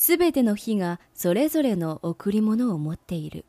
すべての火がそれぞれの贈り物を持っている。